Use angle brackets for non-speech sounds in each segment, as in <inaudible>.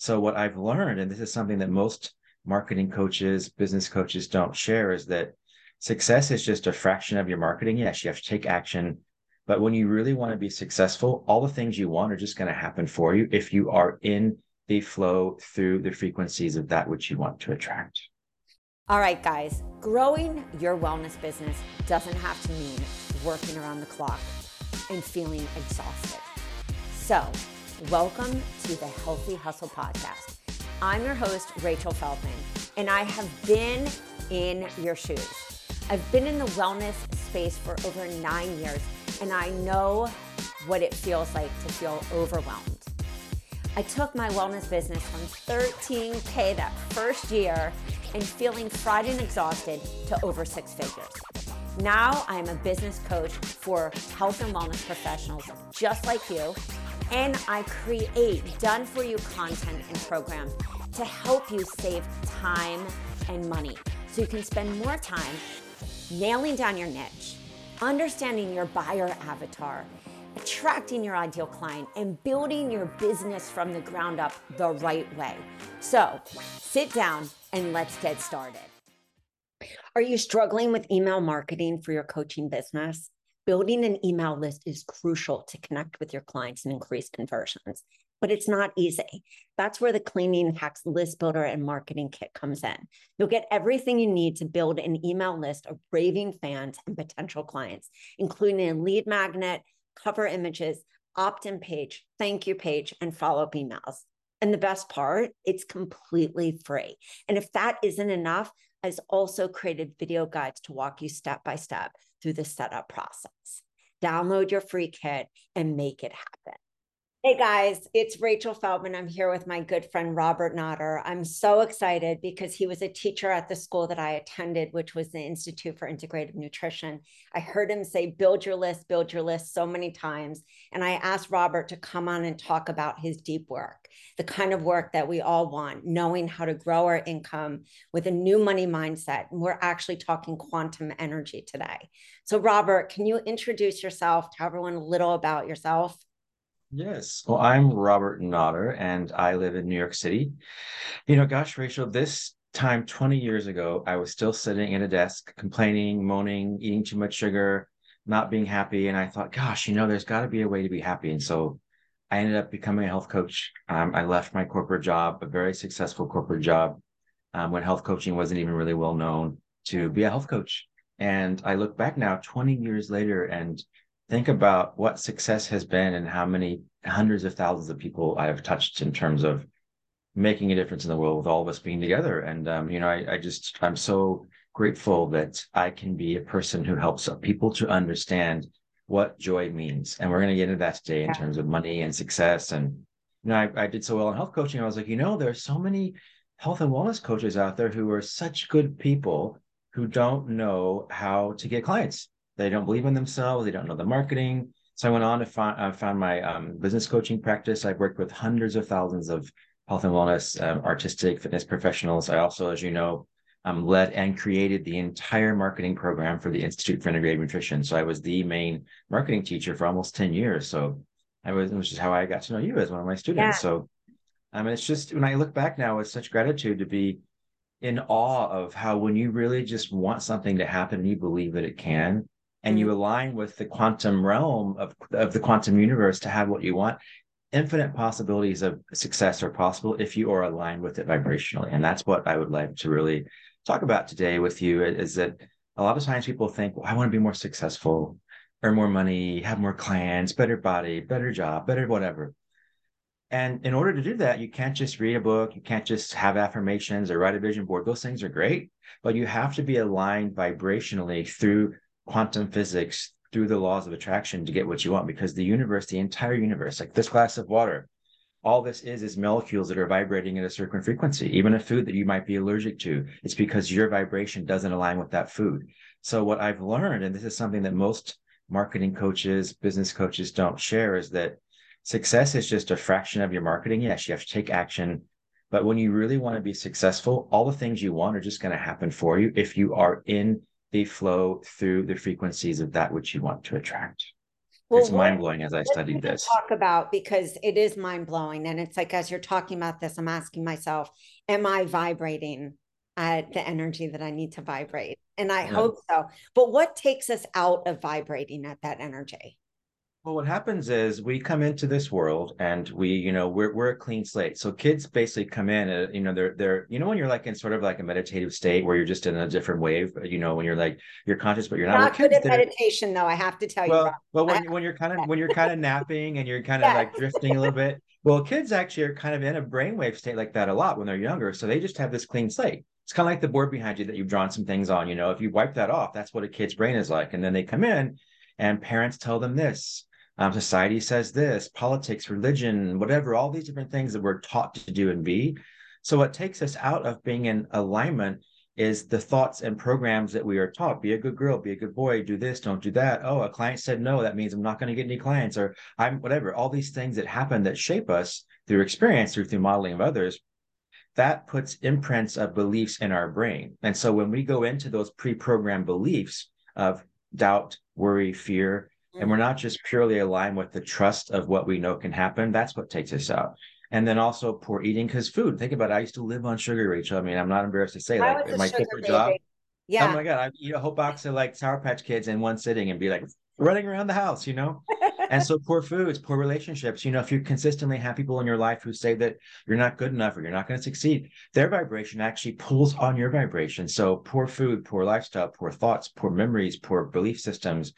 So what I've learned, and this is something that most marketing coaches, business coaches don't share, is that success is just a fraction of your marketing. Yes, you have to take action. But when you really want to be successful, all the things you want are just going to happen for you if you are in the flow through the frequencies of that which you want to attract. All right, guys, growing your wellness business doesn't have to mean working around the clock and feeling exhausted. So, Welcome to the Healthy Hustle Podcast. I'm your host, Rachel Feldman, and I have been in your shoes. I've been in the wellness space for over nine years, and I know what it feels like to feel overwhelmed. I took my wellness business from 13K that first year and feeling fried and exhausted to over six figures. Now I'm a business coach for health and wellness professionals just like you and I create done for you content and programs to help you save time and money so you can spend more time nailing down your niche, understanding your buyer avatar, attracting your ideal client, and building your business from the ground up the right way. So sit down and let's get started. Are you struggling with email marketing for your coaching business? Building an email list is crucial to connect with your clients and increase conversions, but it's not easy. That's where the Cleaning Hacks List Builder and Marketing Kit comes in. You'll get everything you need to build an email list of raving fans and potential clients, including a lead magnet, cover images, opt in page, thank you page, and follow up emails. And the best part, it's completely free. And if that isn't enough, I've also created video guides to walk you step by step through the setup process. Download your free kit and make it happen. Hey guys, it's Rachel Feldman. I'm here with my good friend Robert Notter. I'm so excited because he was a teacher at the school that I attended, which was the Institute for Integrative Nutrition. I heard him say, build your list, build your list so many times. And I asked Robert to come on and talk about his deep work, the kind of work that we all want, knowing how to grow our income with a new money mindset. And we're actually talking quantum energy today. So, Robert, can you introduce yourself, tell everyone a little about yourself? Yes. Well, I'm Robert Notter and I live in New York City. You know, gosh, Rachel, this time 20 years ago, I was still sitting at a desk complaining, moaning, eating too much sugar, not being happy. And I thought, gosh, you know, there's got to be a way to be happy. And so I ended up becoming a health coach. Um, I left my corporate job, a very successful corporate job, um, when health coaching wasn't even really well known, to be a health coach. And I look back now 20 years later and think about what success has been and how many hundreds of thousands of people I have touched in terms of making a difference in the world with all of us being together. And, um, you know, I, I just, I'm so grateful that I can be a person who helps people to understand what joy means. And we're going to get into that today in terms of money and success. And, you know, I, I did so well in health coaching. I was like, you know, there's so many health and wellness coaches out there who are such good people who don't know how to get clients they don't believe in themselves. They don't know the marketing. So I went on to find, I found my um, business coaching practice. I've worked with hundreds of thousands of health and wellness, um, artistic fitness professionals. I also, as you know, um, led and created the entire marketing program for the Institute for Integrative Nutrition. So I was the main marketing teacher for almost 10 years. So I was, which is how I got to know you as one of my students. Yeah. So I mean, it's just when I look back now with such gratitude to be in awe of how when you really just want something to happen and you believe that it can, and you mm. align with the quantum realm of, of the quantum universe to have what you want, infinite possibilities of success are possible if you are aligned with it vibrationally. And that's what I would like to really talk about today with you is that a lot of times people think, well, I want to be more successful, earn more money, have more clients, better body, better job, better whatever. And in order to do that, you can't just read a book, you can't just have affirmations or write a vision board. Those things are great, but you have to be aligned vibrationally through quantum physics through the laws of attraction to get what you want because the universe, the entire universe, like this glass of water, all this is is molecules that are vibrating at a certain frequency. Even a food that you might be allergic to, it's because your vibration doesn't align with that food. So what I've learned, and this is something that most marketing coaches, business coaches don't share, is that success is just a fraction of your marketing. Yes, you have to take action. But when you really want to be successful, all the things you want are just going to happen for you if you are in they flow through the frequencies of that which you want to attract. well, it's mind blowing as I studied this. Talk about because it is mind blowing, and it's like as you're talking about this, I'm asking myself, am I vibrating at the energy that I need to vibrate? And I yeah. hope so. But what takes us out of vibrating at that energy? Well, what happens is we come into this world and we, you know, we're we're a clean slate. So kids basically come in, uh, you know, they're they're, you know, when you're like in sort of like a meditative state where you're just in a different wave, you know, when you're like you're conscious but you're not. Not good at meditation, though. I have to tell well, you. Well, when when you're kind of when you're kind of napping and you're kind of yeah. like drifting a little bit. Well, kids actually are kind of in a brainwave state like that a lot when they're younger, so they just have this clean slate. It's kind of like the board behind you that you've drawn some things on. You know, if you wipe that off, that's what a kid's brain is like, and then they come in, and parents tell them this um, society says this, politics, religion, whatever, all these different things that we're taught to do and be. So, what takes us out of being in alignment is the thoughts and programs that we are taught be a good girl, be a good boy, do this, don't do that. Oh, a client said no, that means I'm not going to get any clients, or I'm whatever. All these things that happen that shape us through experience, through, through modeling of others, that puts imprints of beliefs in our brain. And so, when we go into those pre programmed beliefs of doubt, worry, fear, and we're not just purely aligned with the trust of what we know can happen. That's what takes us out. And then also poor eating because food think about it. I used to live on sugar rachel. I mean i'm not embarrassed to say like my corporate job yeah. oh my god i eat a whole box of like sour patch kids in one sitting and be like running around the house you know? And so poor foods poor relationships you know if you consistently have people in your life who say that you're not good enough or you're not going to succeed their vibration actually pulls on your vibration. So poor food poor lifestyle poor thoughts poor memories poor belief systems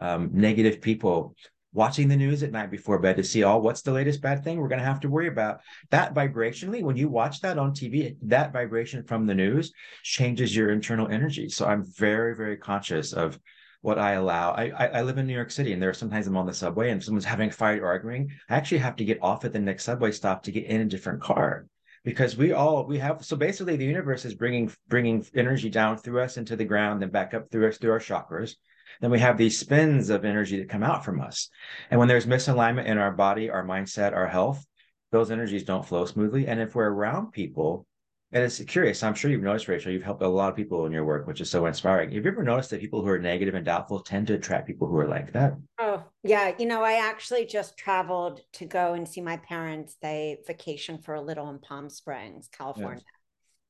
um, negative people watching the news at night before bed to see all oh, what's the latest bad thing we're going to have to worry about? That vibrationally when you watch that on tv that vibration from the news changes your internal energy. So i'm very very conscious of what i allow. I, I, I live in new york city and there are sometimes i'm on the subway and someone's having a fight or arguing. I actually have to get off at the next subway stop to get in a different car because we all we have so basically the universe is bringing bringing energy down through us into the ground and back up through us through our chakras then we have these spins of energy that come out from us. And when there's misalignment in our body, our mindset, our health, those energies don't flow smoothly. And if we're around people, and it's curious, I'm sure you've noticed, Rachel, you've helped a lot of people in your work, which is so inspiring. Have you ever noticed that people who are negative and doubtful tend to attract people who are like that? Oh, yeah. You know, I actually just traveled to go and see my parents. They vacation for a little in Palm Springs, California. Yes.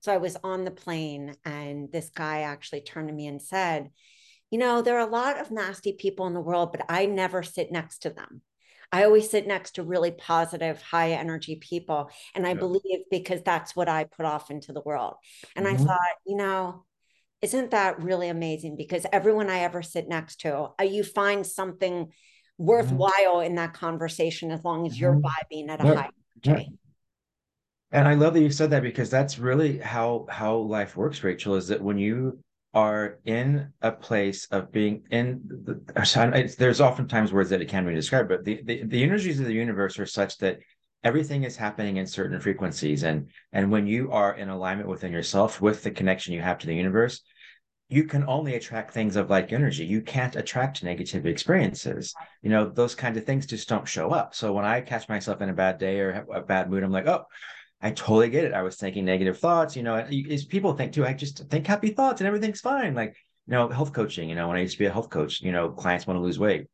So I was on the plane, and this guy actually turned to me and said, you know, there are a lot of nasty people in the world, but I never sit next to them. I always sit next to really positive, high energy people. And I yeah. believe because that's what I put off into the world. And mm-hmm. I thought, you know, isn't that really amazing? Because everyone I ever sit next to, uh, you find something mm-hmm. worthwhile in that conversation as long as you're mm-hmm. vibing at a yeah. high energy. Yeah. And I love that you said that because that's really how how life works, Rachel. Is that when you are in a place of being in the, there's oftentimes words that it can't be described but the, the, the energies of the universe are such that everything is happening in certain frequencies. And and when you are in alignment within yourself with the connection you have to the universe you can only attract things of like energy. You can't attract negative experiences. You know those kinds of things just don't show up. So when i catch myself in a bad day or a bad mood i'm like oh I totally get it. I was thinking negative thoughts, you know, is people think too, I just think happy thoughts and everything's fine. Like, you know, health coaching, you know, when I used to be a health coach, you know, clients want to lose weight.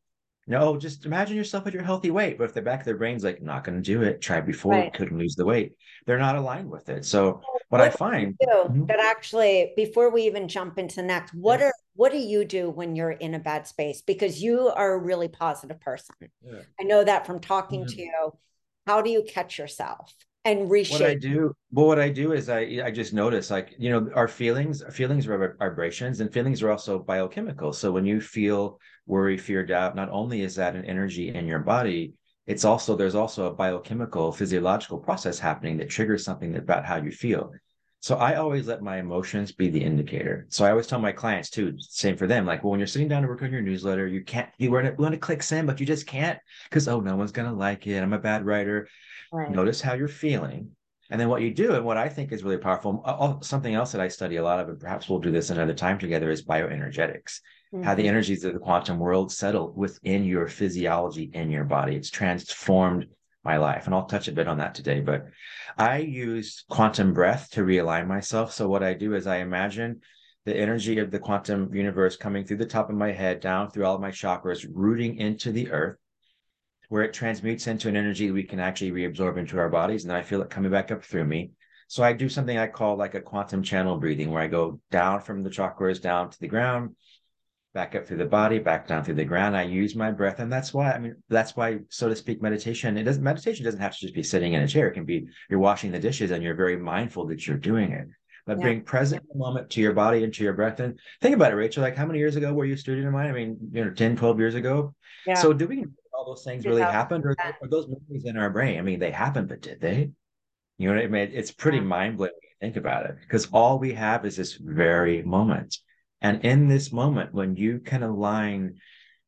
No, just imagine yourself at your healthy weight. But if the back of their brain's like, not going to do it, tried before, right. couldn't lose the weight, they're not aligned with it. So what, what I find mm-hmm. that actually, before we even jump into next, what yeah. are what do you do when you're in a bad space? Because you are a really positive person. Yeah. I know that from talking mm-hmm. to you. How do you catch yourself? And reshape. What I do, well, what I do is I I just notice like you know our feelings, feelings are vibrations, and feelings are also biochemical. So when you feel worry, fear, doubt, not only is that an energy in your body, it's also there's also a biochemical, physiological process happening that triggers something about how you feel. So I always let my emotions be the indicator. So I always tell my clients too, same for them. Like, well, when you're sitting down to work on your newsletter, you can't, you want to, want to click send, but you just can't because, oh, no one's going to like it. I'm a bad writer. Right. Notice how you're feeling. And then what you do, and what I think is really powerful, something else that I study a lot of, and perhaps we'll do this another time together, is bioenergetics. Mm-hmm. How the mm-hmm. energies of the quantum world settle within your physiology in your body. It's transformed my life. And I'll touch a bit on that today. But I use quantum breath to realign myself. So what I do is I imagine the energy of the quantum universe coming through the top of my head, down through all of my chakras, rooting into the earth, where it transmutes into an energy we can actually reabsorb into our bodies. And then I feel it coming back up through me. So I do something I call like a quantum channel breathing, where I go down from the chakras down to the ground, back up through the body, back down through the ground. I use my breath. And that's why, I mean, that's why, so to speak, meditation, it doesn't, meditation doesn't have to just be sitting in a chair. It can be you're washing the dishes and you're very mindful that you're doing it. But yeah. being present the moment to your body and to your breath. And think about it, Rachel, like how many years ago were you a student of mine? I mean, you know, 10, 12 years ago. Yeah. So do we all those things really happened or are those memories in our brain? I mean, they happened, but did they? You know what I mean? It's pretty yeah. mind blowing to think about it because all we have is this very moment. And in this moment, when you can align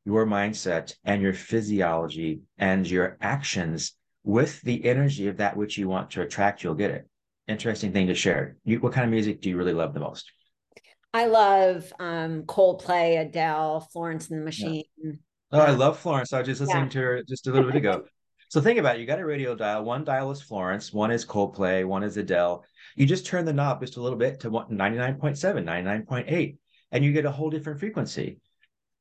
your mindset and your physiology and your actions with the energy of that which you want to attract, you'll get it. Interesting thing to share. You, what kind of music do you really love the most? I love um, Coldplay, Adele, Florence and the Machine. Yeah. Oh, I love Florence. I was just listening yeah. to her just a little bit ago. <laughs> so think about it. You got a radio dial. One dial is Florence, one is Coldplay, one is Adele. You just turn the knob just a little bit to 99.7, 99.8 and you get a whole different frequency.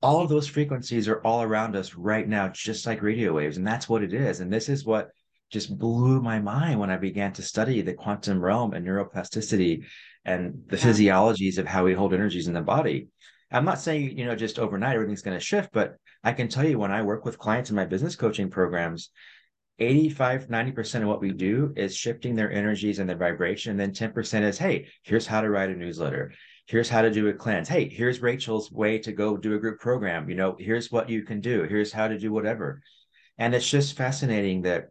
All of those frequencies are all around us right now, just like radio waves. And that's what it is. And this is what just blew my mind when I began to study the quantum realm and neuroplasticity and the yeah. physiologies of how we hold energies in the body. I'm not saying, you know, just overnight everything's going to shift, but I can tell you when I work with clients in my business coaching programs, 85, 90% of what we do is shifting their energies and their vibration. And then 10% is, hey, here's how to write a newsletter here's how to do a cleanse. Hey, here's Rachel's way to go do a group program. You know, here's what you can do. Here's how to do whatever. And it's just fascinating that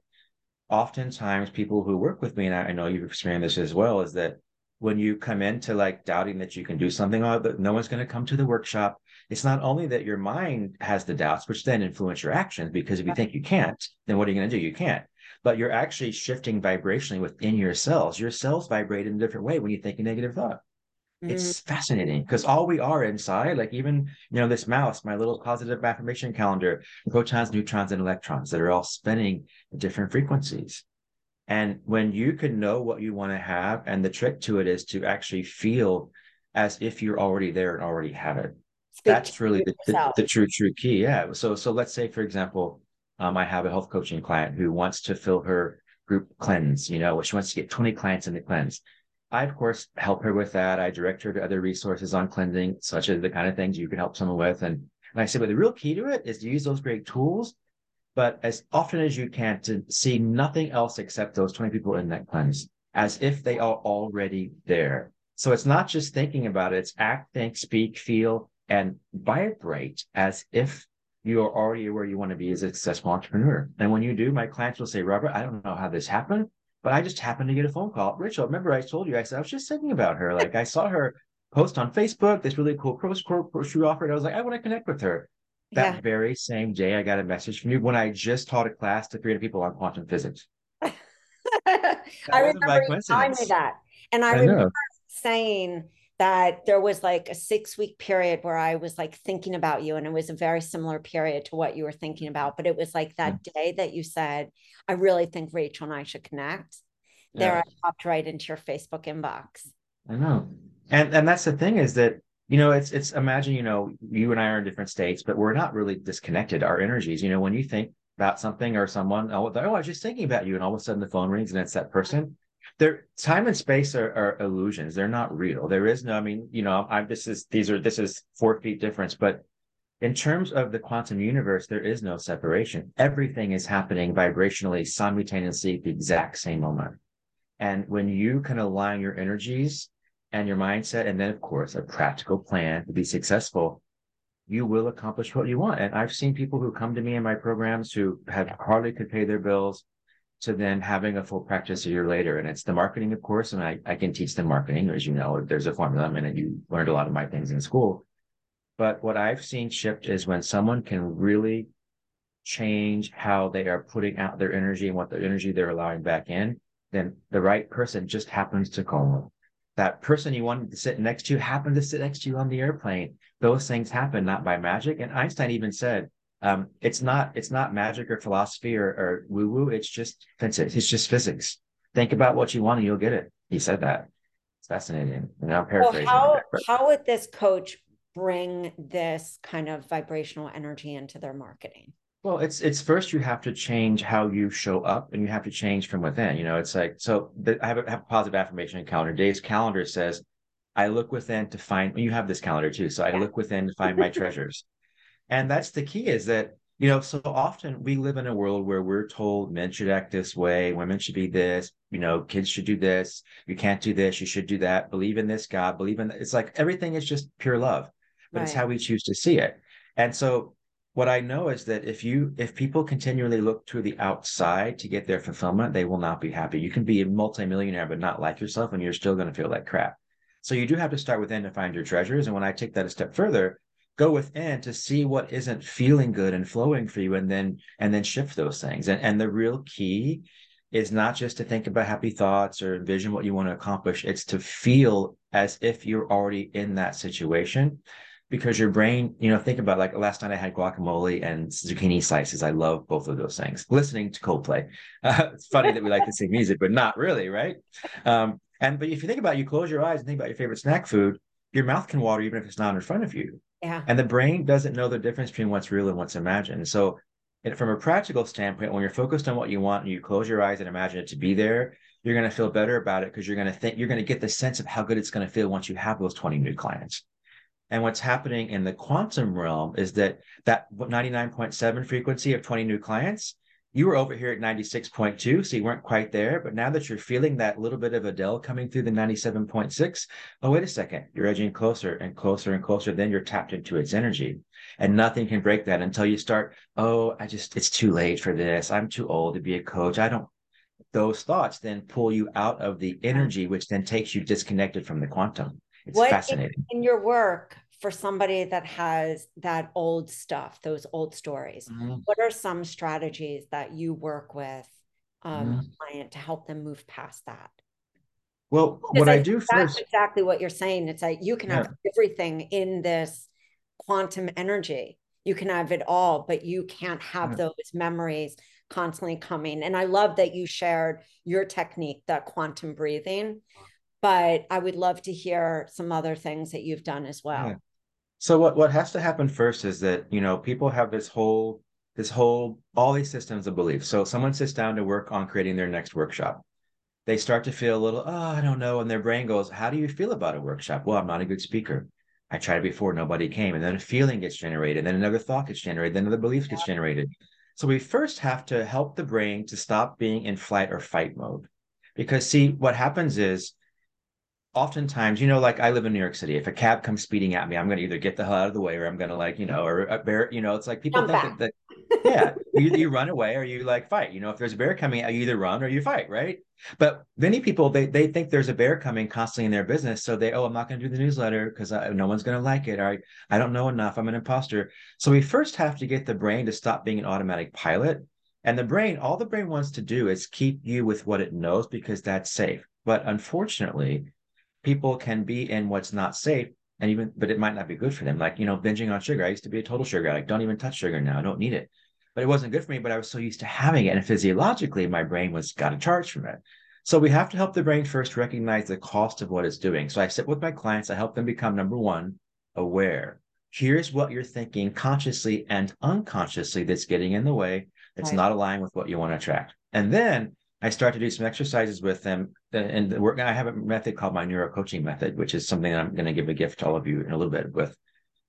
oftentimes people who work with me, and I know you've experienced this as well, is that when you come into like doubting that you can do something oh, that no one's going to come to the workshop, it's not only that your mind has the doubts, which then influence your actions, because if you think you can't, then what are you going to do? You can't. But you're actually shifting vibrationally within your cells. Your cells vibrate in a different way when you think a negative thought. It's mm. fascinating because all we are inside, like even, you know, this mouse, my little positive affirmation calendar, protons, neutrons, and electrons that are all spinning at different frequencies. And when you can know what you want to have, and the trick to it is to actually feel as if you're already there and already have it. That's really the, the, the, true, true key. Yeah. So, so let's say, for example, um, I have a health coaching client who wants to fill her group cleanse, you know, she wants to get 20 clients in the cleanse. I, of course, help her with that. I direct her to other resources on cleansing, such as the kind of things you could help someone with. And, and I say, but the real key to it is to use those great tools, but as often as you can to see nothing else except those 20 people in that cleanse as if they are already there. So it's not just thinking about it, it's act, think, speak, feel, and vibrate as if you are already where you want to be as a successful entrepreneur. And when you do, my clients will say, Robert, I don't know how this happened, but I just happened to get a phone call. Rachel, remember I told you, I said, I was just thinking about her. Like I saw her post on Facebook, this really cool course she offered. I was like, I want to connect with her. That yeah. very same day, I got a message from you when I just taught a class to 300 people on quantum physics. <laughs> I remember telling me that. And I, I remember know. saying, that there was like a six week period where I was like thinking about you. And it was a very similar period to what you were thinking about. But it was like that yeah. day that you said, I really think Rachel and I should connect. Yeah. There I popped right into your Facebook inbox. I know. And and that's the thing is that, you know, it's it's imagine, you know, you and I are in different states, but we're not really disconnected. Our energies, you know, when you think about something or someone, oh, oh I was just thinking about you, and all of a sudden the phone rings and it's that person there time and space are, are, illusions. They're not real. There is no i mean you know i'm this is these are this is four feet difference but in terms of the quantum universe there is no separation. Everything is happening vibrationally simultaneously at the exact same moment. And when you can align your energies and your mindset and then of course a practical plan to be successful you will accomplish what you want. And i've seen people who come to me in my programs who have hardly could pay their bills to then having a full practice a year later. And it's the marketing, of course, and I, I can teach them marketing. As you know, there's a formula. I mean, you learned a lot of my things in school. But what I've seen shift is when someone can really change how they are putting out their energy and what the energy they're allowing back in, then the right person just happens to call them. That person you wanted to sit next to happened to sit next to you on the airplane. Those things happen not by magic. And Einstein even said, um, it's not it's not magic or philosophy or, or woo woo. It's just physics. It's just physics. Think about what you want and you'll get it. He said that. It's fascinating. And I'm paraphrasing. how, how would this coach bring this kind of vibrational energy into their marketing? Well, it's it's first you have to change how you show up, and you have to change from within. You know, it's like so. The, I have a, have a positive affirmation calendar. Dave's calendar says, "I look within to find." You have this calendar too, so I look within to find my treasures, and that's the key. Is that you know so often we live in a world where we're told men should act this way, women should be this, you know, kids should do this, you can't do this, you should do that. Believe in this God, believe in. It's like everything is just pure love, but right. it's how we choose to see it, and so what I know is that if you if people continually look to the outside to get their fulfillment, they will not be happy. You can be a multimillionaire but not like yourself, and you're still going to feel like crap. So you do have to start within to find your treasures. And when I take that a step further, go within to see what isn't feeling good and flowing for you, and then and then shift those things. And and the real key is not just to think about happy thoughts or envision what you want to accomplish. It's to feel as if you're already in that situation because your brain, you know, think about like last night I had guacamole and zucchini slices. I love both of those things. Listening to Coldplay. Uh, <laughs> it's funny that we like to sing music, but not really, right? Um, and but if you think about it, you close your eyes and think about your favorite snack food, your mouth can water even if it's not in front of you. Yeah. And the brain doesn't know the difference between what's real and what's imagined. So from a practical standpoint, when you're focused on what you want and you close your eyes and imagine it to be there, you're going to feel better about it because you're going to think you're going to get the sense of how good it's going to feel once you have those 20 new clients. And what's happening in the quantum realm is that that 99.7 frequency of 20 new clients, you were over here at 96.2, so you weren't quite there. But now that you're feeling that little bit of Adele coming through the 97.6, oh, wait a second, you're edging closer and closer and closer. Then you're tapped into its energy. And nothing can break that until you start, oh, I just, it's too late for this. I'm too old to be a coach. I don't, those thoughts then pull you out of the energy, which then takes you disconnected from the quantum. It's what fascinating. In, in your work, for somebody that has that old stuff, those old stories, mm-hmm. what are some strategies that you work with um, mm-hmm. client to help them move past that? Well, because what I, I do that's first, exactly what you're saying. It's like you can yeah. have everything in this quantum energy. You can have it all, but you can't have yeah. those memories constantly coming. And I love that you shared your technique, the quantum breathing. But I would love to hear some other things that you've done as well. So what what has to happen first is that you know people have this whole this whole all these systems of belief. So someone sits down to work on creating their next workshop. They start to feel a little, oh, I don't know, and their brain goes, "How do you feel about a workshop?" Well, I'm not a good speaker. I tried before, nobody came, and then a feeling gets generated, then another thought gets generated, then another belief gets generated. So we first have to help the brain to stop being in flight or fight mode, because see what happens is oftentimes, you know, like I live in New York City. If a cab comes speeding at me, I'm going to either get the hell out of the way or I'm going to like, you know, or a bear, you know, it's like people Come think that, that, <laughs> yeah, you, you run away or you like fight. You know, if there's a bear coming, you either run or you fight, right? But many people, they, they think there's a bear coming constantly in their business. So they, oh, I'm not going to do the newsletter because no one's going to like it. Or I, I don't know enough. I'm an imposter. So we first have to get the brain to stop being an automatic pilot. And the brain, all the brain wants to do is keep you with what it knows because that's safe. But unfortunately, people can be in what's not safe and even but it might not be good for them. Like you know binging on sugar. I used to be a total sugar like don't even touch sugar now. I don't need it. But it wasn't good for me but i was so used to having it. And physiologically my brain was got a charge from it. So we have to help the brain first recognize the cost of what it's doing. So i sit with my clients. I help them become number one aware. Here's what you're thinking consciously and unconsciously that's getting in the way. That's right. not aligned with what you want to attract. And then I start to do some exercises with them. And I have a method called my neuro coaching method, which is something that I'm going to give a gift to all of you in a little bit with.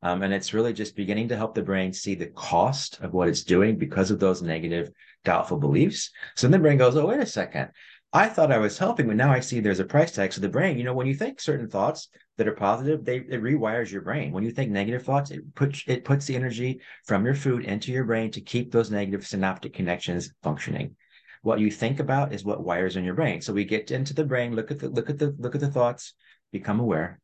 Um, and it's really just beginning to help the brain see the cost of what it's doing because of those negative, doubtful beliefs. So then the brain goes, oh, wait a second. I thought I was helping, but now I see there's a price tag. So the brain, you know, when you think certain thoughts that are positive, they it rewires your brain. When you think negative thoughts, it puts it puts the energy from your food into your brain to keep those negative synaptic connections functioning what you think about is what wires in your brain. So we get into the brain, look at the look at the look at the thoughts, become aware,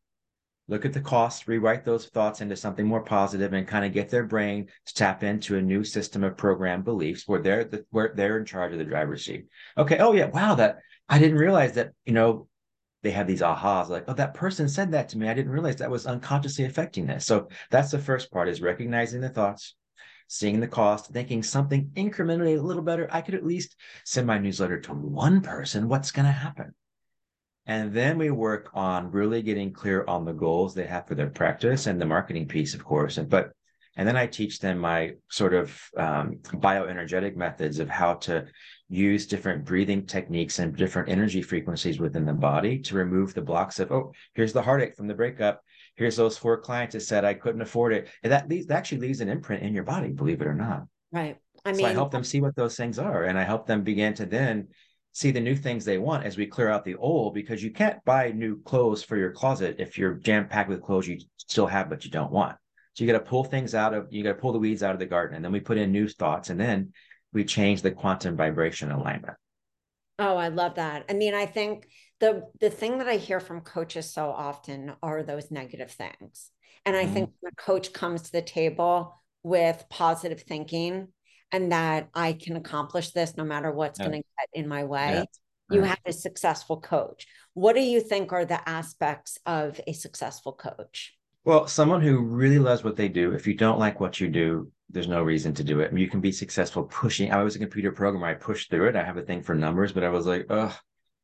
look at the costs, rewrite those thoughts into something more positive, and kind of get their brain to tap into a new system of program beliefs where they're the, where they're in charge of the driver's seat. Okay. Oh yeah. Wow. That I didn't realize that. You know, they have these ahas like, oh, that person said that to me. I didn't realize that was unconsciously affecting this. So that's the first part is recognizing the thoughts, seeing the cost, thinking something incrementally a little better, I could at least send my newsletter to one person. What's going to happen? And then we work on really getting clear on the goals they have for their practice and the marketing piece, of course. And but and then I teach them my sort of um, bioenergetic methods of how to use different breathing techniques and different energy frequencies within the body to remove the blocks of, oh, here's the heartache from the breakup. Here's those four clients that said I couldn't afford it. And that leaves that actually leaves an imprint in your body, believe it or not. Right. I mean, so I help them see what those things are, and I help them begin to then see the new things they want as we clear out the old because you can't buy new clothes for your closet if you're jam packed with clothes you still have but you don't want. So you got to pull things out of, you got to pull the weeds out of the garden. And then we put in new thoughts and then we change the quantum vibration alignment. Oh, I love that. I mean, I think the the thing that I hear from coaches so often are those negative things. And I mm-hmm. think the coach comes to the table with positive thinking and that I can accomplish this no matter what's yeah. going to get in my way. Yeah. You have a successful coach. What do you think are the aspects of a successful coach? Well, someone who really loves what they do, if you don't like what you do, there's no reason to do it. I mean, you can be successful pushing. I was a computer programmer. I pushed through it. I have a thing for numbers, but I was like, oh,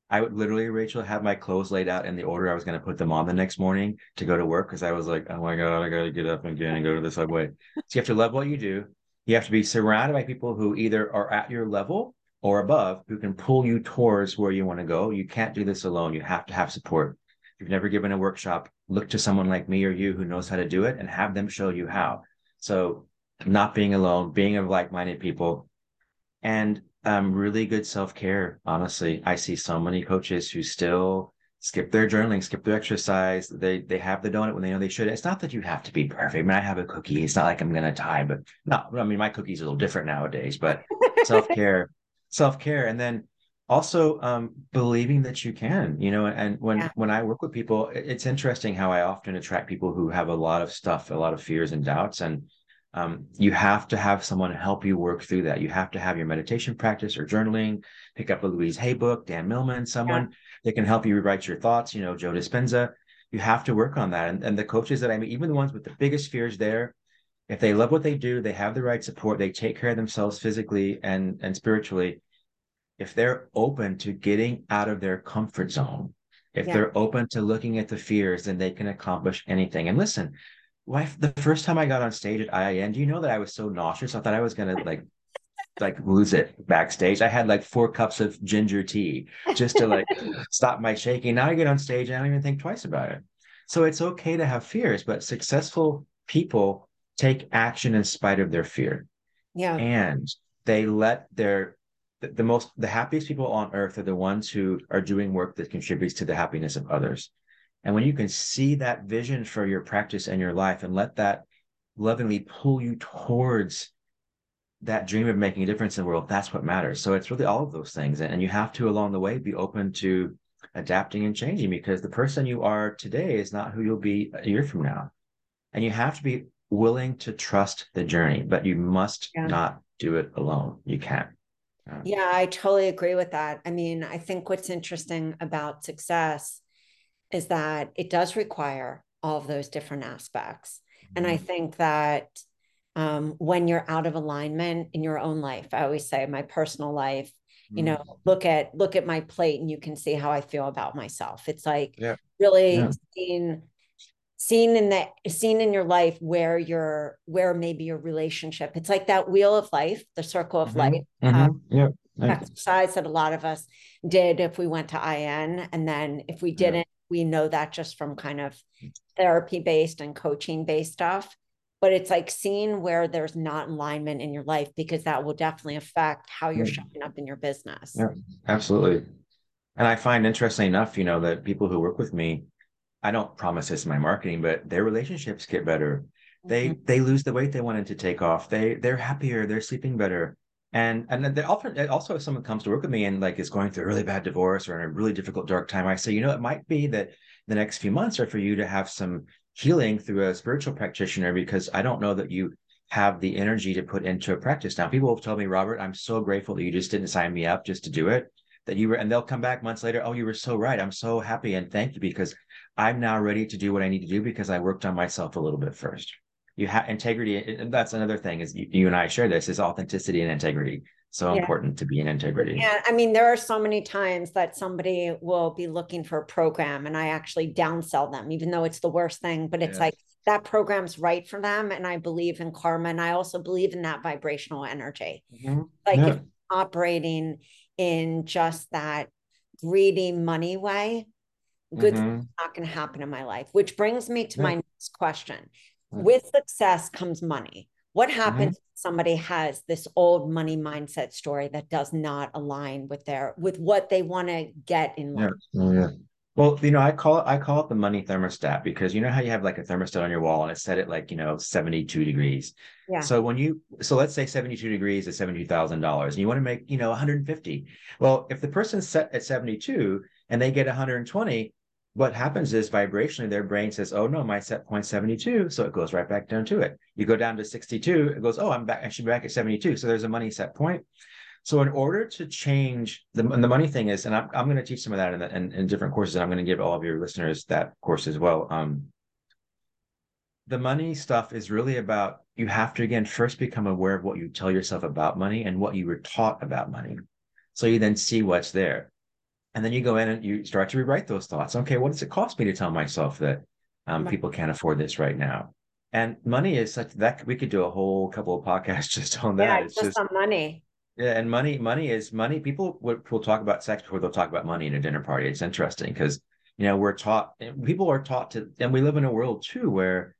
I would literally, Rachel, have my clothes laid out in the order I was going to put them on the next morning to go to work because I was like, oh my God, I got to get up again and go to the subway. so you have to love what you do. You have to be surrounded by people who either are at your level or above who can pull you towards where you want to go. You can't do this alone. You have to have support. If you've never given a workshop, look to someone like me or you who knows how to do it and have them show you how. So, not being alone, being of like minded people, and um, really good self care. Honestly, I see so many coaches who still skip their journaling, skip their exercise. They they have the donut when they know they should. It's not that you have to be perfect. I mean, I have a cookie. It's not like I'm gonna die, but no. I mean, my cookie's a little different nowadays. But <laughs> self care, self care, and then also um, believing that you can you know and when yeah. when i work with people it's interesting how i often attract people who have a lot of stuff a lot of fears and doubts and um, you have to have someone help you work through that you have to have your meditation practice or journaling pick up a louise hay book dan millman someone yeah. that can help you rewrite your thoughts you know joe dispenza you have to work on that and, and the coaches that i meet even the ones with the biggest fears there if they love what they do they have the right support they take care of themselves physically and and spiritually if they're open to getting out of their comfort zone, if yeah. they're open to looking at the fears, then they can accomplish anything. And listen, wife, the first time I got on stage at IIN, do you know that I was so nauseous? I thought I was gonna like like lose it backstage. I had like four cups of ginger tea just to like <laughs> stop my shaking. Now I get on stage and I don't even think twice about it. So it's okay to have fears, but successful people take action in spite of their fear. Yeah. And they let their the, most the happiest people on earth are the ones who are doing work that contributes to the happiness of others and when you can see that vision for your practice and your life and let that lovingly pull you towards that dream of making a difference in the world that's what matters. So it's really all of those things. And you have to along the way be open to adapting and changing because the person you are today is not who you'll be a year from now. And you have to be willing to trust the journey but you must yeah. not do it alone. You can't. Yeah, I totally agree with that. I mean, I think what's interesting about success is that it does require all of those different aspects. Mm-hmm. And I mm-hmm. think that um, when you're out of alignment in your own life, I always say my personal life, you know, mm-hmm. look at look at my plate and you can see how I feel about myself. It's like yeah. really yeah. seeing seen in that seen in your life where your where maybe your relationship it's like that wheel of life the circle of mm-hmm. life mm-hmm. Um, yeah exercise that a lot of us did if we went to IIN. and then if we didn't. We know that just from kind of therapy based and coaching based stuff but it's like seeing where there's not alignment in your life because that will definitely affect how you're mm-hmm. showing up in your business yeah absolutely and i find interesting enough you know that people who work with me I don't promise this in my marketing, but their relationships get better. They mm-hmm. they lose the weight they wanted to take off. They they're happier. They're sleeping better. And and they often also if someone comes to work with me and like is going through a really bad divorce or in a really difficult dark time, I say, you know, it might be that the next few months are for you to have some healing through a spiritual practitioner because I don't know that you have the energy to put into a practice. Now, people have told me, Robert, I'm so grateful that you just didn't sign me up just to do it. That you were, and they'll come back months later. Oh, you were so right. I'm so happy and thank you because I'm now ready to do what I need to do because I worked on myself a little bit first. You have integrity. And that's another thing is you, you, and I share this is authenticity and integrity. So yeah. important to be in integrity. Yeah. I mean, there are so many times that somebody will be looking for a program and I actually downsell them, even though it's the worst thing, but it's yeah. like that program's right for them. And I believe in karma. And I also believe in that vibrational energy. Mm-hmm. Like yeah. operating in just that greedy money way, good mm-hmm. not going to happen in my life. Which brings me to my next question. Mm-hmm. With success comes money. What mm-hmm. happens somebody has this old money mindset story that does not align with their with what they want to get in life? Yeah. Oh, yeah. Well, you know, I call it I call it the money thermostat because you know how you have like a thermostat on your wall and it's set at like, you know, 72 degrees. Yeah. So when you so let's say 72 degrees is $72,000 and you want to make, you know, 150. Well, if the person's set at 72 and they get 120, what happens is vibrationally their brain says, "Oh no, my set point 72," so it goes right back down to it. You go down to 62, it goes, "Oh, I'm back I should be back at 72." So there's a money set point. So in order to change the, the money thing is, and I'm, I'm going to teach some of that in, in, in different courses, and I'm going to give all of your listeners that course as well. Um, the money stuff is really about you have to again first become aware of what you tell yourself about money and what you were taught about money. So you then see what's there. And then you go in and you start to rewrite those thoughts. Okay, what does it cost me to tell myself that um, people can't afford this right now? And money is such that we could do a whole couple of podcasts <laughs> just on that. Yeah, it's just, just on money. Yeah, and money, money is money. People will, will talk about sex before they'll talk about money in a dinner party. It's interesting because you know we're taught, people are taught to, and we live in a world too where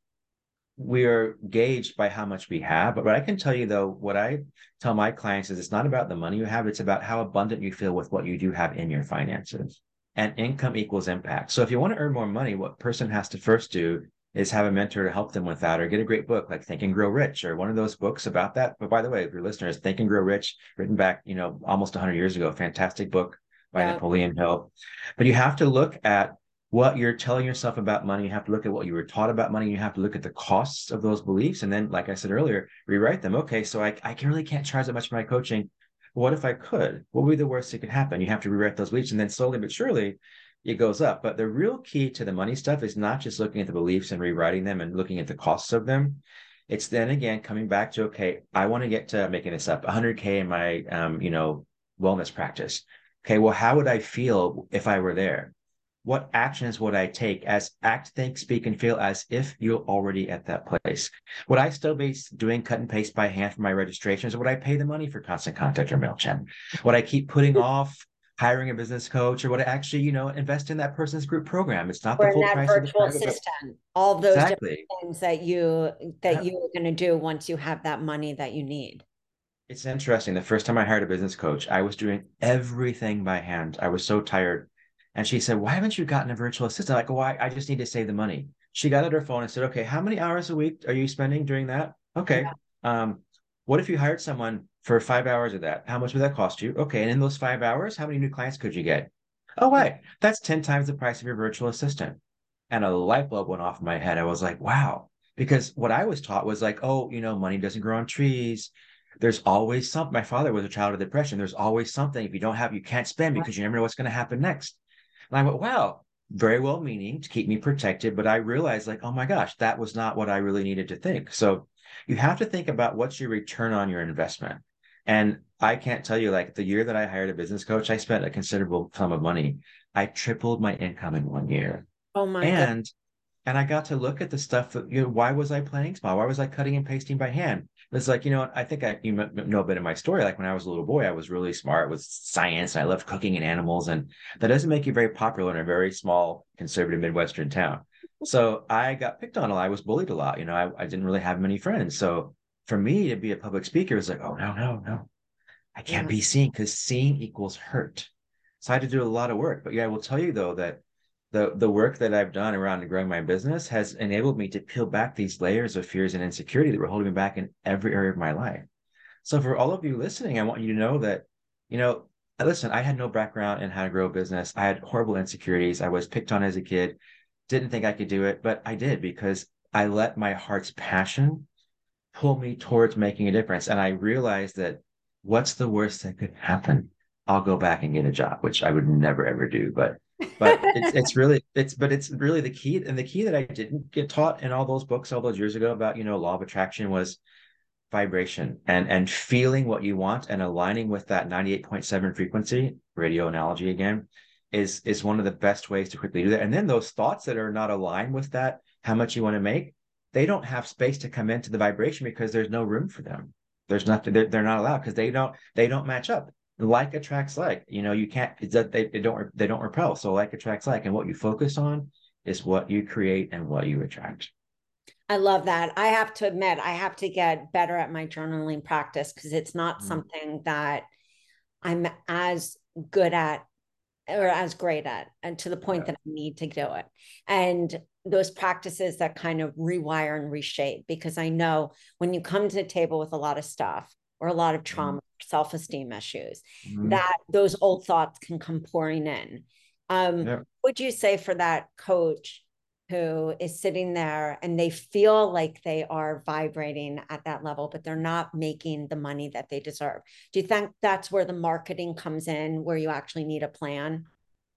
we are gauged by how much we have. But what I can tell you though, what I tell my clients is it's not about the money you have; it's about how abundant you feel with what you do have in your finances. And income equals impact. So if you want to earn more money, what person has to first do is have a mentor to help them with that or get a great book like Think and Grow Rich or one of those books about that. But by the way, if your listeners, Think and Grow Rich, written back, you know, almost 100 years ago, fantastic book by. Napoleon Hill. But you have to look at what you're telling yourself about money. You have to look at what you were taught about money. You have to look at the costs of those beliefs. And then, like I said earlier, rewrite them. Okay, so I, I really can't charge that much for my coaching. What if I could? What would be the worst that could happen? You have to rewrite those beliefs. And then slowly but surely, it goes up. But the real key to the money stuff is not just looking at the beliefs and rewriting them and looking at the costs of them. It's then again coming back to okay, I want to get to making this up 100k in my um, you know wellness practice. Okay, well, how would I feel if I were there? What actions would I take as act, think, speak, and feel as if you're already at that place? Would I still be doing cut and paste by hand for my registrations, or would I pay the money for constant contact or MailChimp? Would I keep putting mm-hmm. off hiring a business coach or what I actually you know invest in that person's group program it's not or the full price virtual of the assistant all those exactly. different things that you that yeah. you are going to do once you have that money that you need it's interesting the first time i hired a business coach i was doing everything by hand i was so tired and she said why haven't you gotten a virtual assistant like why I, just need to save the money she got out her phone and said okay how many hours a week are you spending doing that okay yeah. um what if you hired someone for five hours of that? How much would that cost you? Okay. And in those five hours, how many new clients could you get? Oh, wait, that's 10 times the price of your virtual assistant. And a light bulb went off in my head. I was like, wow. Because what I was taught was like, oh, you know, money doesn't grow on trees. There's always something. My father was a child of depression. There's always something. If you don't have, you can't spend because you never know what's going to happen next. And I went, wow, very well meaning to keep me protected. But I realized, like, oh my gosh, that was not what I really needed to think. So you have to think about what's your return on your investment. And I can't tell you, like the year that I hired a business coach, I spent a considerable sum of money. I tripled my income in one year. Oh my and God. and I got to look at the stuff that you know, why was I playing small? Why was I cutting and pasting by hand? It's like, you know, I think I you know a bit of my story. Like when I was a little boy, I was really smart with science and I loved cooking and animals. And that doesn't make you very popular in a very small conservative Midwestern town. So I got picked on a lot. I was bullied a lot. You know, I, I didn't really have many friends. So for me to be a public speaker was like, oh no, no, no. I can't yeah. be seen because seeing equals hurt. So I had to do a lot of work. But yeah, I will tell you though that the the work that I've done around growing my business has enabled me to peel back these layers of fears and insecurity that were holding me back in every area of my life. So for all of you listening, I want you to know that, you know, listen, I had no background in how to grow a business. I had horrible insecurities. I was picked on as a kid didn't think I could do it, but I did because I let my heart's passion pull me towards making a difference. And I realized that what's the worst that could happen? I'll go back and get a job, which I would never ever do. But but it's it's really it's but it's really the key and the key that I didn't get taught in all those books all those years ago about you know law of attraction was vibration and and feeling what you want and aligning with that 98.7 frequency radio analogy again is is one of the best ways to quickly do that. And then those thoughts that are not aligned with that how much you want to make they don't have space to come into the vibration because there's no room for them. There's nothing they're, they're not allowed because they don't they don't match up like attracts like. You know you can't they, they don't they don't repel. So like attracts like. And what you focus on is what you create and what you attract. I love that. I have to admit i have to get better at my journaling practice because it's not mm. something that i'm as good at or as great at and to the point yeah. that i need to do it. And those practices that kind of rewire and reshape because i know when you come to the table with a lot of stuff or a lot of mm-hmm. trauma, mm-hmm. self esteem issues, mm-hmm. that those old thoughts can come pouring in. Um, yeah. Would you say for that coach who is sitting there and they feel like they are vibrating at that level, but they're not making the money that they deserve? Do you think that's where the marketing comes in, where you actually need a plan?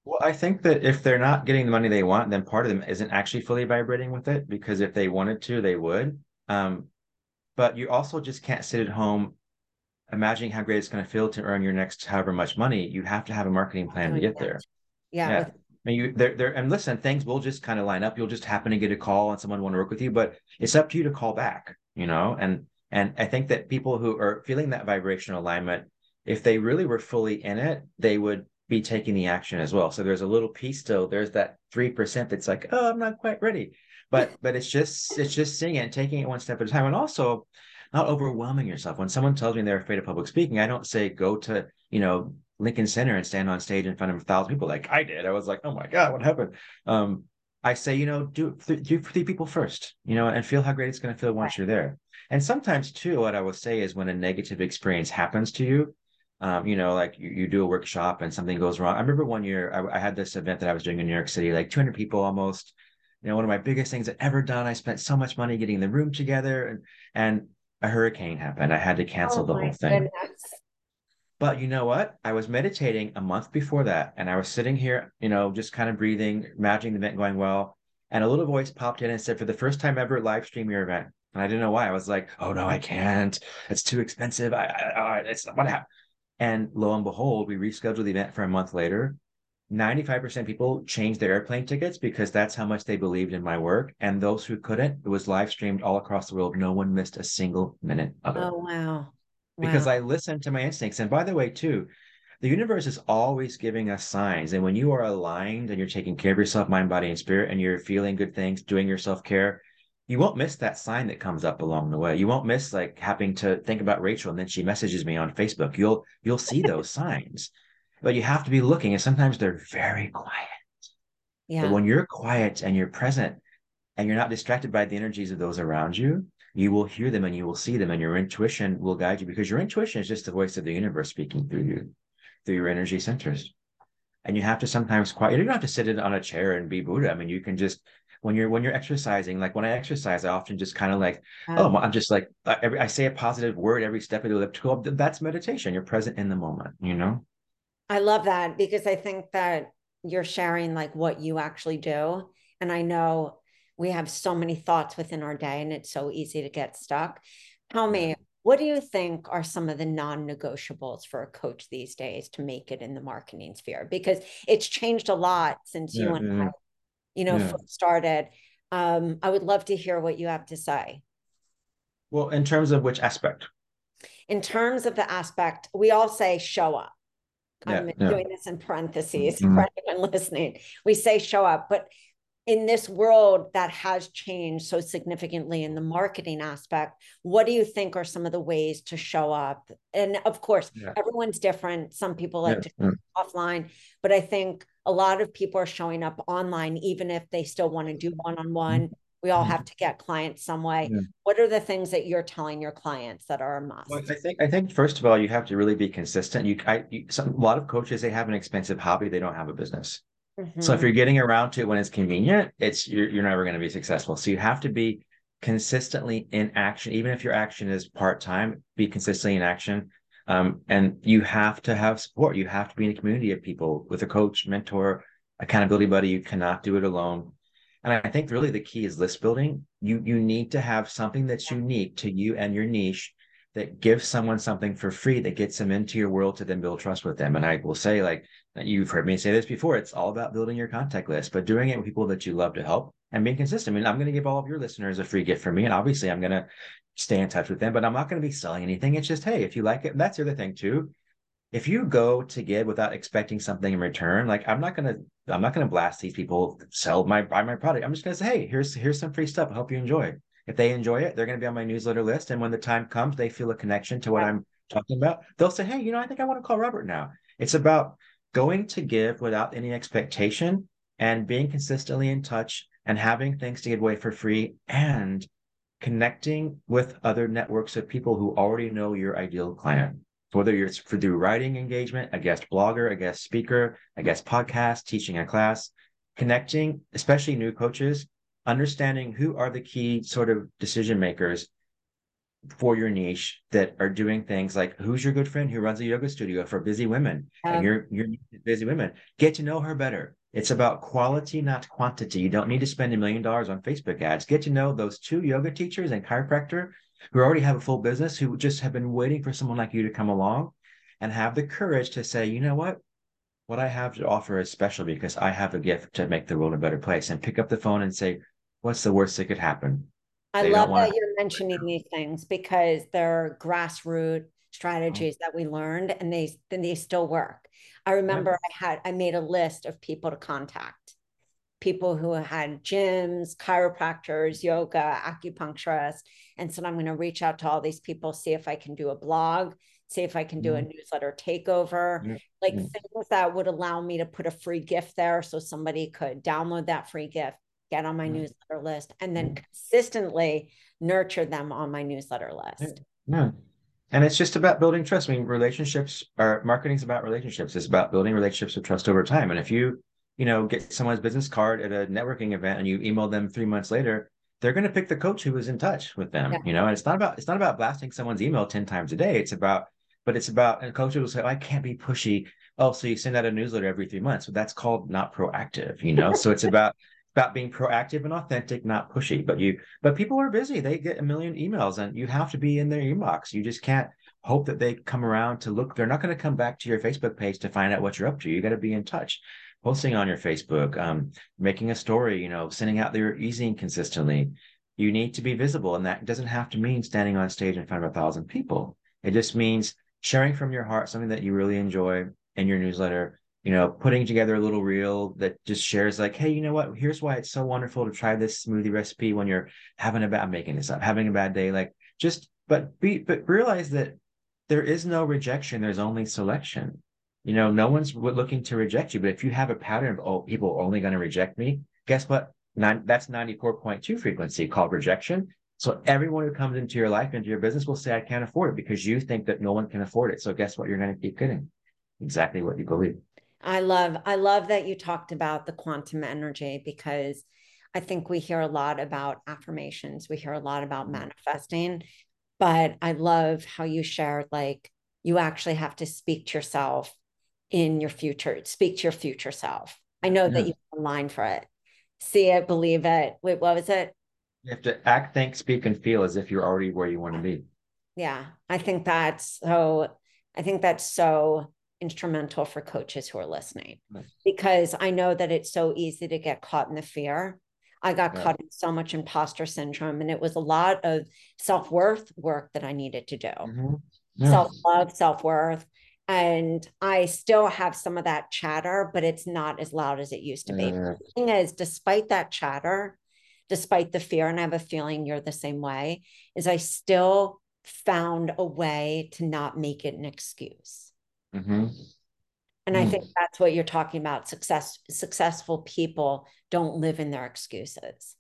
Well, I think that if they're not getting the money they want, then part of them isn't actually fully vibrating with it because if they wanted to, they would. Um, but you also just can't sit at home imagining how great it's going to feel to earn your next however much money, you have to have a marketing plan to oh, get there. Yeah. yeah. I mean, you there there and listen, things will just kind of line up. You'll just happen to get a call and someone want to work with you, but it's up to you to call back, you know? And and I think that people who are feeling that vibrational alignment, if they really were fully in it, they would be taking the action as well. So there's a little piece still, there's that three percent that's like, oh, I'm not quite ready. But but it's just it's just seeing it and taking it one step at a time. And also not overwhelming yourself. When someone tells me they're afraid of public speaking, I don't say go to, you know, Lincoln Center and stand on stage in front of a thousand people like I did. I was like, oh my God, what happened? Um, I say, you know, do do three people first, you know, and feel how great it's going to feel once right. you're there. And sometimes too, what I will say is when a negative experience happens to you, um, you know, like you, you do a workshop and something goes wrong. I remember one year I, I had this event that I was doing in New York City, like 200 people almost. You know, one of my biggest things I've ever done. I spent so much money getting the room together, and and a hurricane happened. I had to cancel oh the whole thing. Goodness. But you know what? I was meditating a month before that, and I was sitting here, you know, just kind of breathing, imagining the event going well. And a little voice popped in and said, "For the first time ever, live stream your event." And I didn't know why. I was like, "Oh no, I can't. It's too expensive. I, I, I it's what happened." And lo and behold, we rescheduled the event for a month later. 95% people changed their airplane tickets because that's how much they believed in my work. And those who couldn't, it was live streamed all across the world. No one missed a single minute of it. Oh, wow. Because. I listened to my instincts. And by the way, too, the universe is always giving us signs. And when you are aligned and you're taking care of yourself, mind, body, and spirit, and you're feeling good things, doing your self care, you won't miss that sign that comes up along the way. You won't miss like having to think about Rachel and then she messages me on Facebook. You'll you'll see <laughs> those signs but you have to be looking and sometimes they're very quiet. Yeah. but when you're quiet and you're present and you're not distracted by the energies of those around you you will hear them and you will see them and your intuition will guide you because your intuition is just the voice of the universe speaking through you through your energy centers. And you have to sometimes quiet you don't have to sit on a chair and be buddha. I mean you can just when you're when you're exercising like when i exercise i often just kind of like oh i'm just like every, i say a positive word every step of the elliptical that's meditation. You're present in the moment you know I love that because I think that you're sharing like what you actually do. And I know we have so many thoughts within our day and it's so easy to get stuck. Tell me, what do you think are some of the non negotiables for a coach these days to make it in the marketing sphere? Because it's changed a lot since yeah, you and yeah. I, you know, yeah. started. Um, I would love to hear what you have to say. Well, in terms of which aspect? In terms of the aspect, we all say show up I'm yeah. doing this in parentheses mm-hmm. for anyone listening. We say show up, but in this world that has changed so significantly in the marketing aspect, what do you think are some of the ways to show up? And of course, yeah. everyone's different. Some people like to offline, but I think a lot of people are showing up online, even if they still want to do one on one we all have mm-hmm. to get clients some way yeah. what are the things that you're telling your clients that are a must well, i think i think first of all you have to really be consistent you, I, you some, a lot of coaches they have an expensive hobby they don't have a business mm-hmm. so if you're getting around to it when it's convenient it's you're, you're never going to be successful so you have to be consistently in action even if your action is part-time be consistently in action um, and you have to have support you have to be in a community of people with a coach mentor accountability buddy. You cannot do it alone. And I think really the key is list building. You you need to have something that's unique to you and your niche that gives someone something for free that gets them into your world to then build trust with them. And I will say, like you've heard me say this before, it's all about building your contact list, but doing it with people that you love to help and being consistent. I mean, I'm going to give all of your listeners a free gift from me, and obviously I'm going to stay in touch with them, but I'm not going to be selling anything. It's just, hey, if you like it, that's the other thing too. If you go to give without expecting something in return, like I'm not gonna, I'm not gonna blast these people sell my buy my product. I'm just gonna say, hey, here's here's some free stuff. I hope you enjoy. If they enjoy it, they're gonna be on my newsletter list, and when the time comes, they feel a connection to what I'm talking about. They'll say, hey, you know, I think I want to call Robert now. It's about going to give without any expectation and being consistently in touch and having things to give away for free and connecting with other networks of people who already know your ideal client. Whether you're through writing engagement, a guest blogger, a guest speaker, a guest podcast, teaching a class, connecting, especially new coaches, understanding who are the key sort of decision makers for your niche that are doing things like who's your good friend who runs a yoga studio for busy women? Um, and you're you're busy women. Get to know her better. It's about quality not quantity. You don't need to spend a million dollars on facebook ads. Get to know those two yoga teachers and chiropractor who already have a full business who just have been waiting for someone like you to come along and have the courage to say you know what what i have to offer is special because i have a gift to make the world a better place and pick up the phone and say what's the worst that could happen I they love that you're mentioning these things because they're grassroots mm-hmm. strategies that we learned and they then they still work. I remember yeah. I had I made a list of people to contact. People who had gyms, chiropractors, yoga, acupuncturists, and said I'm going to reach out to all these people, see if I can do a blog, see if I can do mm-hmm. a newsletter takeover, mm-hmm. like things that would allow me to put a free gift there so somebody could download that free gift, get on my mm-hmm. newsletter list, and then mm-hmm. consistently nurture them on my newsletter list. Yeah. And it's just about building trust. I mean, relationships are marketing is about relationships. It's about building relationships of trust over time. And if you, you know, get someone's business card at a networking event and you email them three months later, they're going to pick the coach who was in touch with them. Yeah. You know, and it's not about it's not about blasting someone's email 10 times a day. It's about, but it's about and coaches will say, oh, I can't be pushy. Oh, so you send out a newsletter every three months. So that's called not proactive, you know. so it's about <laughs> about being proactive and authentic, not pushy. But you, but people are busy. They get a million emails, and you have to be in their inbox. You just can't hope that they come around to look. They're not going to come back to your Facebook page to find out what you're up to. You got to be in touch, posting on your Facebook, um, making a story. You know, sending out their e consistently. You need to be visible, and that doesn't have to mean standing on stage in front of a thousand people. It just means sharing from your heart something that you really enjoy in your newsletter you know, putting together a little reel that just shares like, hey, you know what? Here's why it's so wonderful to try this smoothie recipe when you're having a bad making this up, having a bad day. Like just but be but realize that there is no rejection, there's only selection. You know, no one's looking to reject you, but if you have a pattern of oh, people are only going to reject me, guess what? Nine, that's 94.2 frequency called rejection. So everyone who comes into your life, into your business will say, I can't afford it because you think that no one can afford it. So guess what? You're going to keep getting exactly what you believe. I love I love that you talked about the quantum energy because I think we hear a lot about affirmations, we hear a lot about mm-hmm. manifesting, but I love how you shared like you actually have to speak to yourself in your future, speak to your future self. I know yeah. that you have a line for it. See it, believe it. Wait, what was it? You have to act, think, speak, and feel as if you're already where you want to be. Yeah. I think that's so I think that's so instrumental for coaches who are listening because I know that it's so easy to get caught in the fear. I got yeah. caught in so much imposter syndrome, and it was a lot of self worth work that I needed to do mm-hmm. yeah. self love, self worth. And I still have some of that chatter, but it's not as loud as it used to be. Yeah. The thing is, despite that chatter, despite the fear, and I have a feeling you're the same way, is I still found a way to not make it an excuse. Mm-hmm. And I mm. think that's what you're talking about. Success, successful people don't live in their excuses.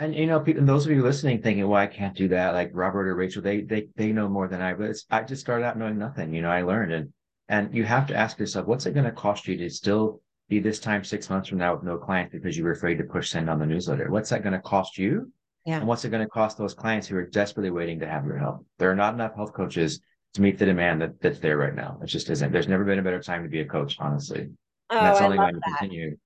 And you know, people, those of you listening, thinking, "Well, I can't do that." Like Robert or Rachel, they they they know more than I. But I just started out knowing nothing. You know, I learned, and and you have to ask yourself, what's it going to cost you to still be this time six months from now with no clients because you were afraid to push send on the newsletter? What's that going to cost you? Yeah. And what's it going to cost those clients who are desperately waiting to have your help? There are not enough health coaches to meet the demand that, that's there right now. It just isn't. There's never been a better time to be a coach, honestly. Oh, and that's only going to continue.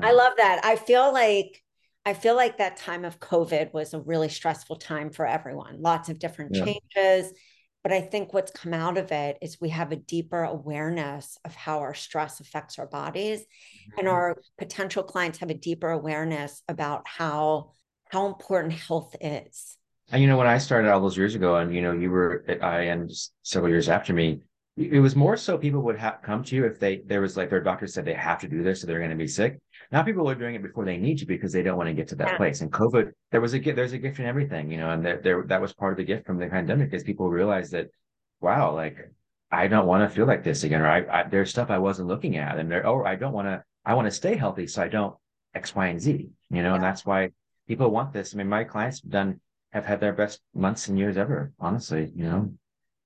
I love that. I feel like I feel like that time of COVID was a really stressful time for everyone. Lots of different yeah. changes. But I think what's come out of it is we have a deeper awareness of how our stress affects our bodies. Mm-hmm. And our potential clients have a deeper awareness about how how important health is. And you know, when I started all those years ago, and you know, you were at IIN several years after me, it was more so people would have come to you if they there was like their doctor said they have to do this, so they're going to be sick. Now people are doing it before they need to because they don't want to get to that yeah. place. And COVID, there was a gift, there's a gift in everything, you know, and there, there that was part of the gift from the pandemic is people realized that, wow, like I don't want to feel like this again, or I, I there's stuff I wasn't looking at, and there, oh, I don't want to, I want to stay healthy, so I don't X, Y, and Z, you know, yeah. and that's why people want this. I mean, my clients have done have had their best months and years ever, honestly, you know.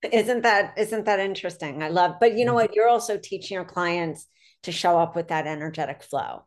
Isn't that isn't that interesting? I love, but you know mm-hmm. what? You're also teaching your clients to show up with that energetic flow.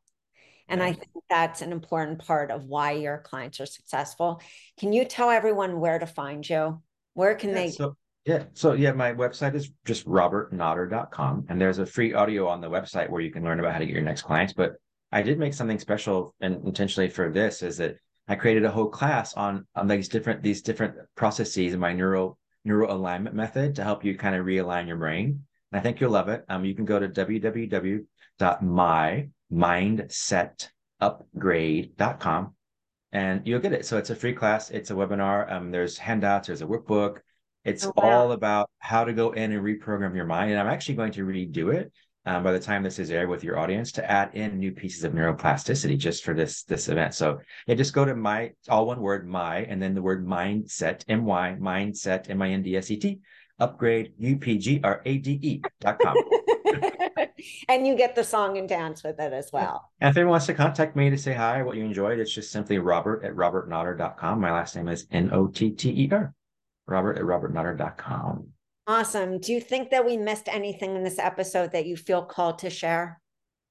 And I think that's an important part of why your clients are successful. Can you tell everyone where to find you? Where can yeah, they? So, yeah. So, yeah, my website is just robertnotter.com. And there's a free audio on the website where you can learn about how to get your next clients. But I did make something special and intentionally for this is that I created a whole class on, on these different these different processes in my neural neural alignment method to help you kind of realign your brain. And I think you'll love it. Um, you can go to www.mindsetupgrade.com and you'll get it. So it's a free class. It's a webinar. Um, there's handouts. There's a workbook. It's oh, wow. all about how to go in and reprogram your mind. And I'm actually going to redo it um, by the time this is aired with your audience to add in new pieces of neuroplasticity just for this this event. So yeah, just go to my all one word my and then the word mindset m y mindset m i n d s e t upgrade u p g r a d e dot com. <laughs> and you get the song and dance with it as well. And if anyone wants to contact me to say hi, what you enjoyed, it's just simply Robert at robertnotter.com. My last name is N O T T E R. Robert at robertnotter.com. Awesome. Do you think that we missed anything in this episode that you feel called to share?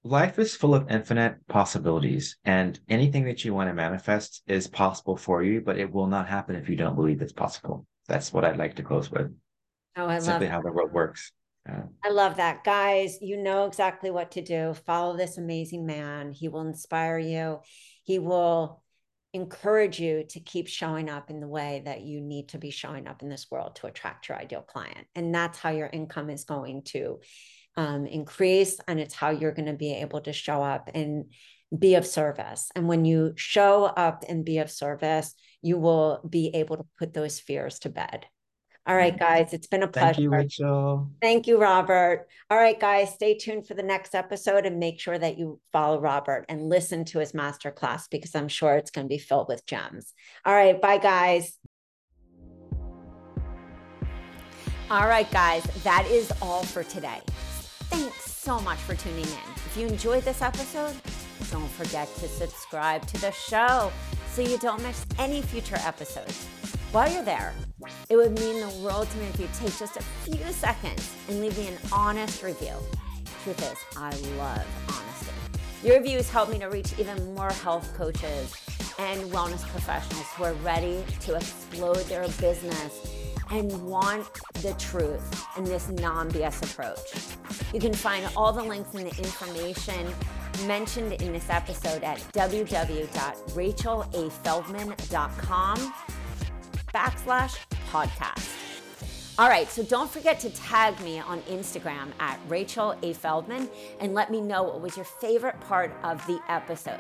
Life is full of infinite possibilities, and anything that you want to manifest is possible for you, but it will not happen if you don't believe it's possible. That's what I'd like to close with. Oh, I love that. Simply love how the world works. Yeah. I love that. Guys, you know exactly what to do. Follow this amazing man. He will inspire you. He will encourage you to keep showing up in the way that you need to be showing up in this world to attract your ideal client. And that's how your income is going to um, increase. And it's how you're going to be able to show up and be of service. And when you show up and be of service, you will be able to put those fears to bed. All right, guys, it's been a pleasure. Thank you, Rachel. Thank you, Robert. All right, guys, stay tuned for the next episode and make sure that you follow Robert and listen to his masterclass because I'm sure it's going to be filled with gems. All right, bye, guys. All right, guys, that is all for today. Thanks so much for tuning in. If you enjoyed this episode, don't forget to subscribe to the show so you don't miss any future episodes. While you're there, it would mean the world to me if you take just a few seconds and leave me an honest review. Truth is, I love honesty. Your reviews help me to reach even more health coaches and wellness professionals who are ready to explode their business and want the truth in this non BS approach. You can find all the links and the information mentioned in this episode at www.rachelafeldman.com backslash podcast. All right, so don't forget to tag me on Instagram at Rachel A. Feldman and let me know what was your favorite part of the episode.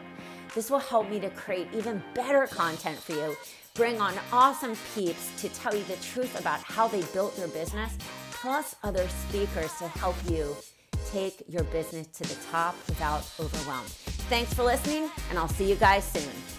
This will help me to create even better content for you, bring on awesome peeps to tell you the truth about how they built their business, plus other speakers to help you take your business to the top without overwhelm. Thanks for listening, and I'll see you guys soon.